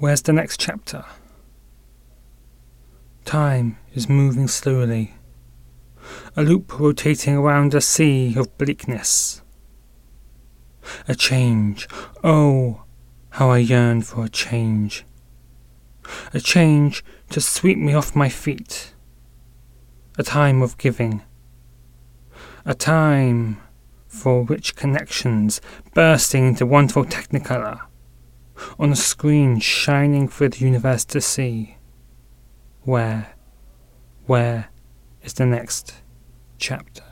Where's the next chapter? Time is moving slowly, a loop rotating around a sea of bleakness. A change, oh, how I yearn for a change. A change to sweep me off my feet. A time of giving. A time for rich connections bursting into wonderful technicolor on a screen shining for the universe to see. Where, where is the next chapter?